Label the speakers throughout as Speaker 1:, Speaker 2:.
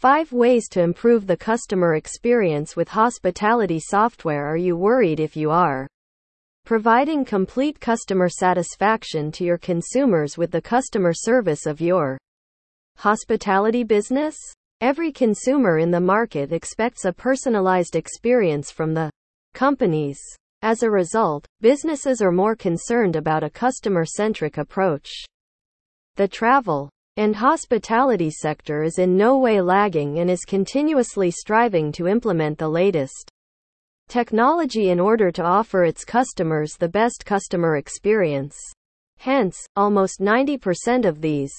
Speaker 1: 5 ways to improve the customer experience with hospitality software. Are you worried if you are? Providing complete customer satisfaction to your consumers with the customer service of your hospitality business? Every consumer in the market expects a personalized experience from the companies. As a result, businesses are more concerned about a customer centric approach. The travel and hospitality sector is in no way lagging and is continuously striving to implement the latest technology in order to offer its customers the best customer experience. Hence, almost 90% of these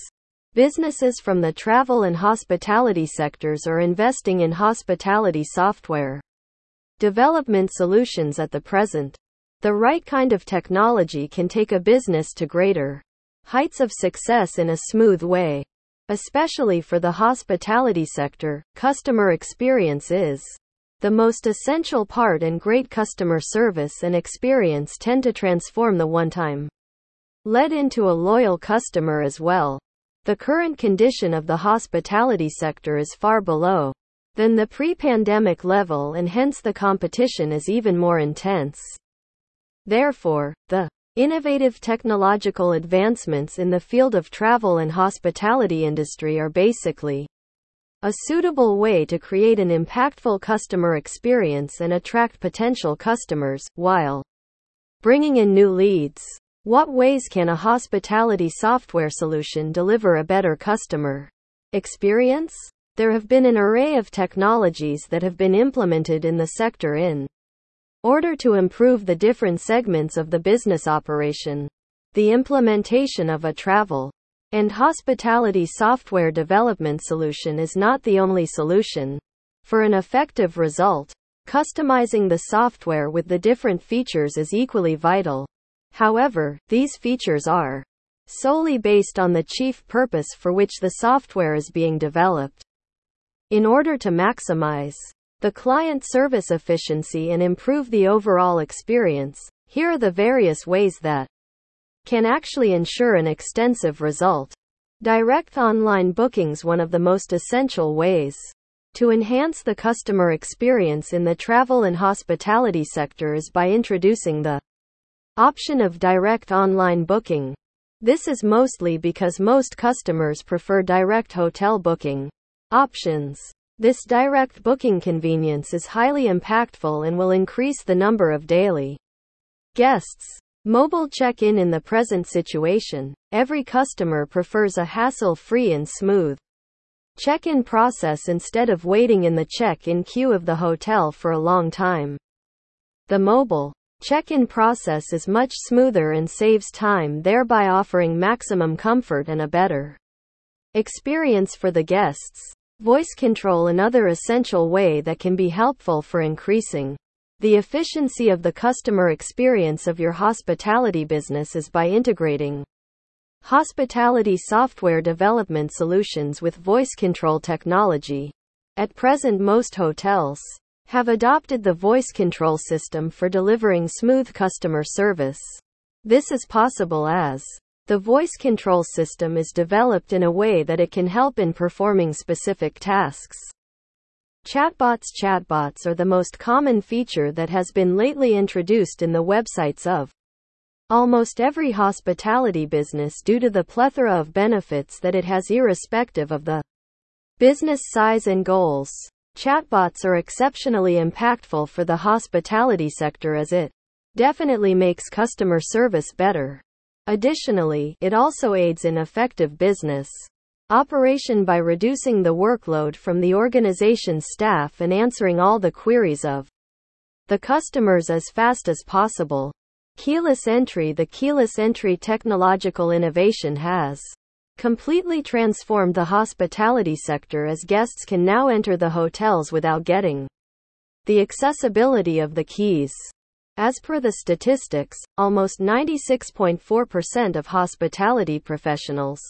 Speaker 1: businesses from the travel and hospitality sectors are investing in hospitality software development solutions at the present. The right kind of technology can take a business to greater heights of success in a smooth way. Especially for the hospitality sector, customer experience is the most essential part, and great customer service and experience tend to transform the one time led into a loyal customer as well. The current condition of the hospitality sector is far below than the pre pandemic level, and hence the competition is even more intense. Therefore, the Innovative technological advancements in the field of travel and hospitality industry are basically a suitable way to create an impactful customer experience and attract potential customers, while bringing in new leads. What ways can a hospitality software solution deliver a better customer experience? There have been an array of technologies that have been implemented in the sector in order to improve the different segments of the business operation. The implementation of a travel and hospitality software development solution is not the only solution. For an effective result, customizing the software with the different features is equally vital. However, these features are solely based on the chief purpose for which the software is being developed. In order to maximize the client service efficiency and improve the overall experience. Here are the various ways that can actually ensure an extensive result. Direct online bookings one of the most essential ways to enhance the customer experience in the travel and hospitality sector is by introducing the option of direct online booking. This is mostly because most customers prefer direct hotel booking options. This direct booking convenience is highly impactful and will increase the number of daily guests. Mobile check in in the present situation, every customer prefers a hassle free and smooth check in process instead of waiting in the check in queue of the hotel for a long time. The mobile check in process is much smoother and saves time, thereby offering maximum comfort and a better experience for the guests. Voice control another essential way that can be helpful for increasing the efficiency of the customer experience of your hospitality business is by integrating hospitality software development solutions with voice control technology. At present, most hotels have adopted the voice control system for delivering smooth customer service. This is possible as the voice control system is developed in a way that it can help in performing specific tasks. Chatbots Chatbots are the most common feature that has been lately introduced in the websites of almost every hospitality business due to the plethora of benefits that it has irrespective of the business size and goals. Chatbots are exceptionally impactful for the hospitality sector as it definitely makes customer service better. Additionally, it also aids in effective business operation by reducing the workload from the organization's staff and answering all the queries of the customers as fast as possible. Keyless entry The keyless entry technological innovation has completely transformed the hospitality sector as guests can now enter the hotels without getting the accessibility of the keys. As per the statistics, almost 96.4% of hospitality professionals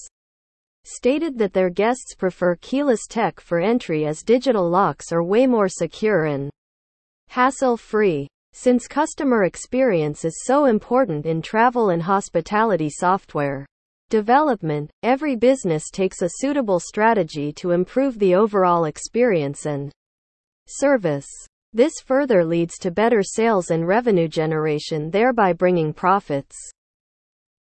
Speaker 1: stated that their guests prefer keyless tech for entry as digital locks are way more secure and hassle free. Since customer experience is so important in travel and hospitality software, development, every business takes a suitable strategy to improve the overall experience and service. This further leads to better sales and revenue generation, thereby bringing profits.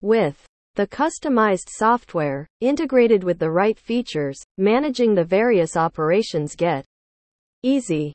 Speaker 1: With the customized software, integrated with the right features, managing the various operations get easy.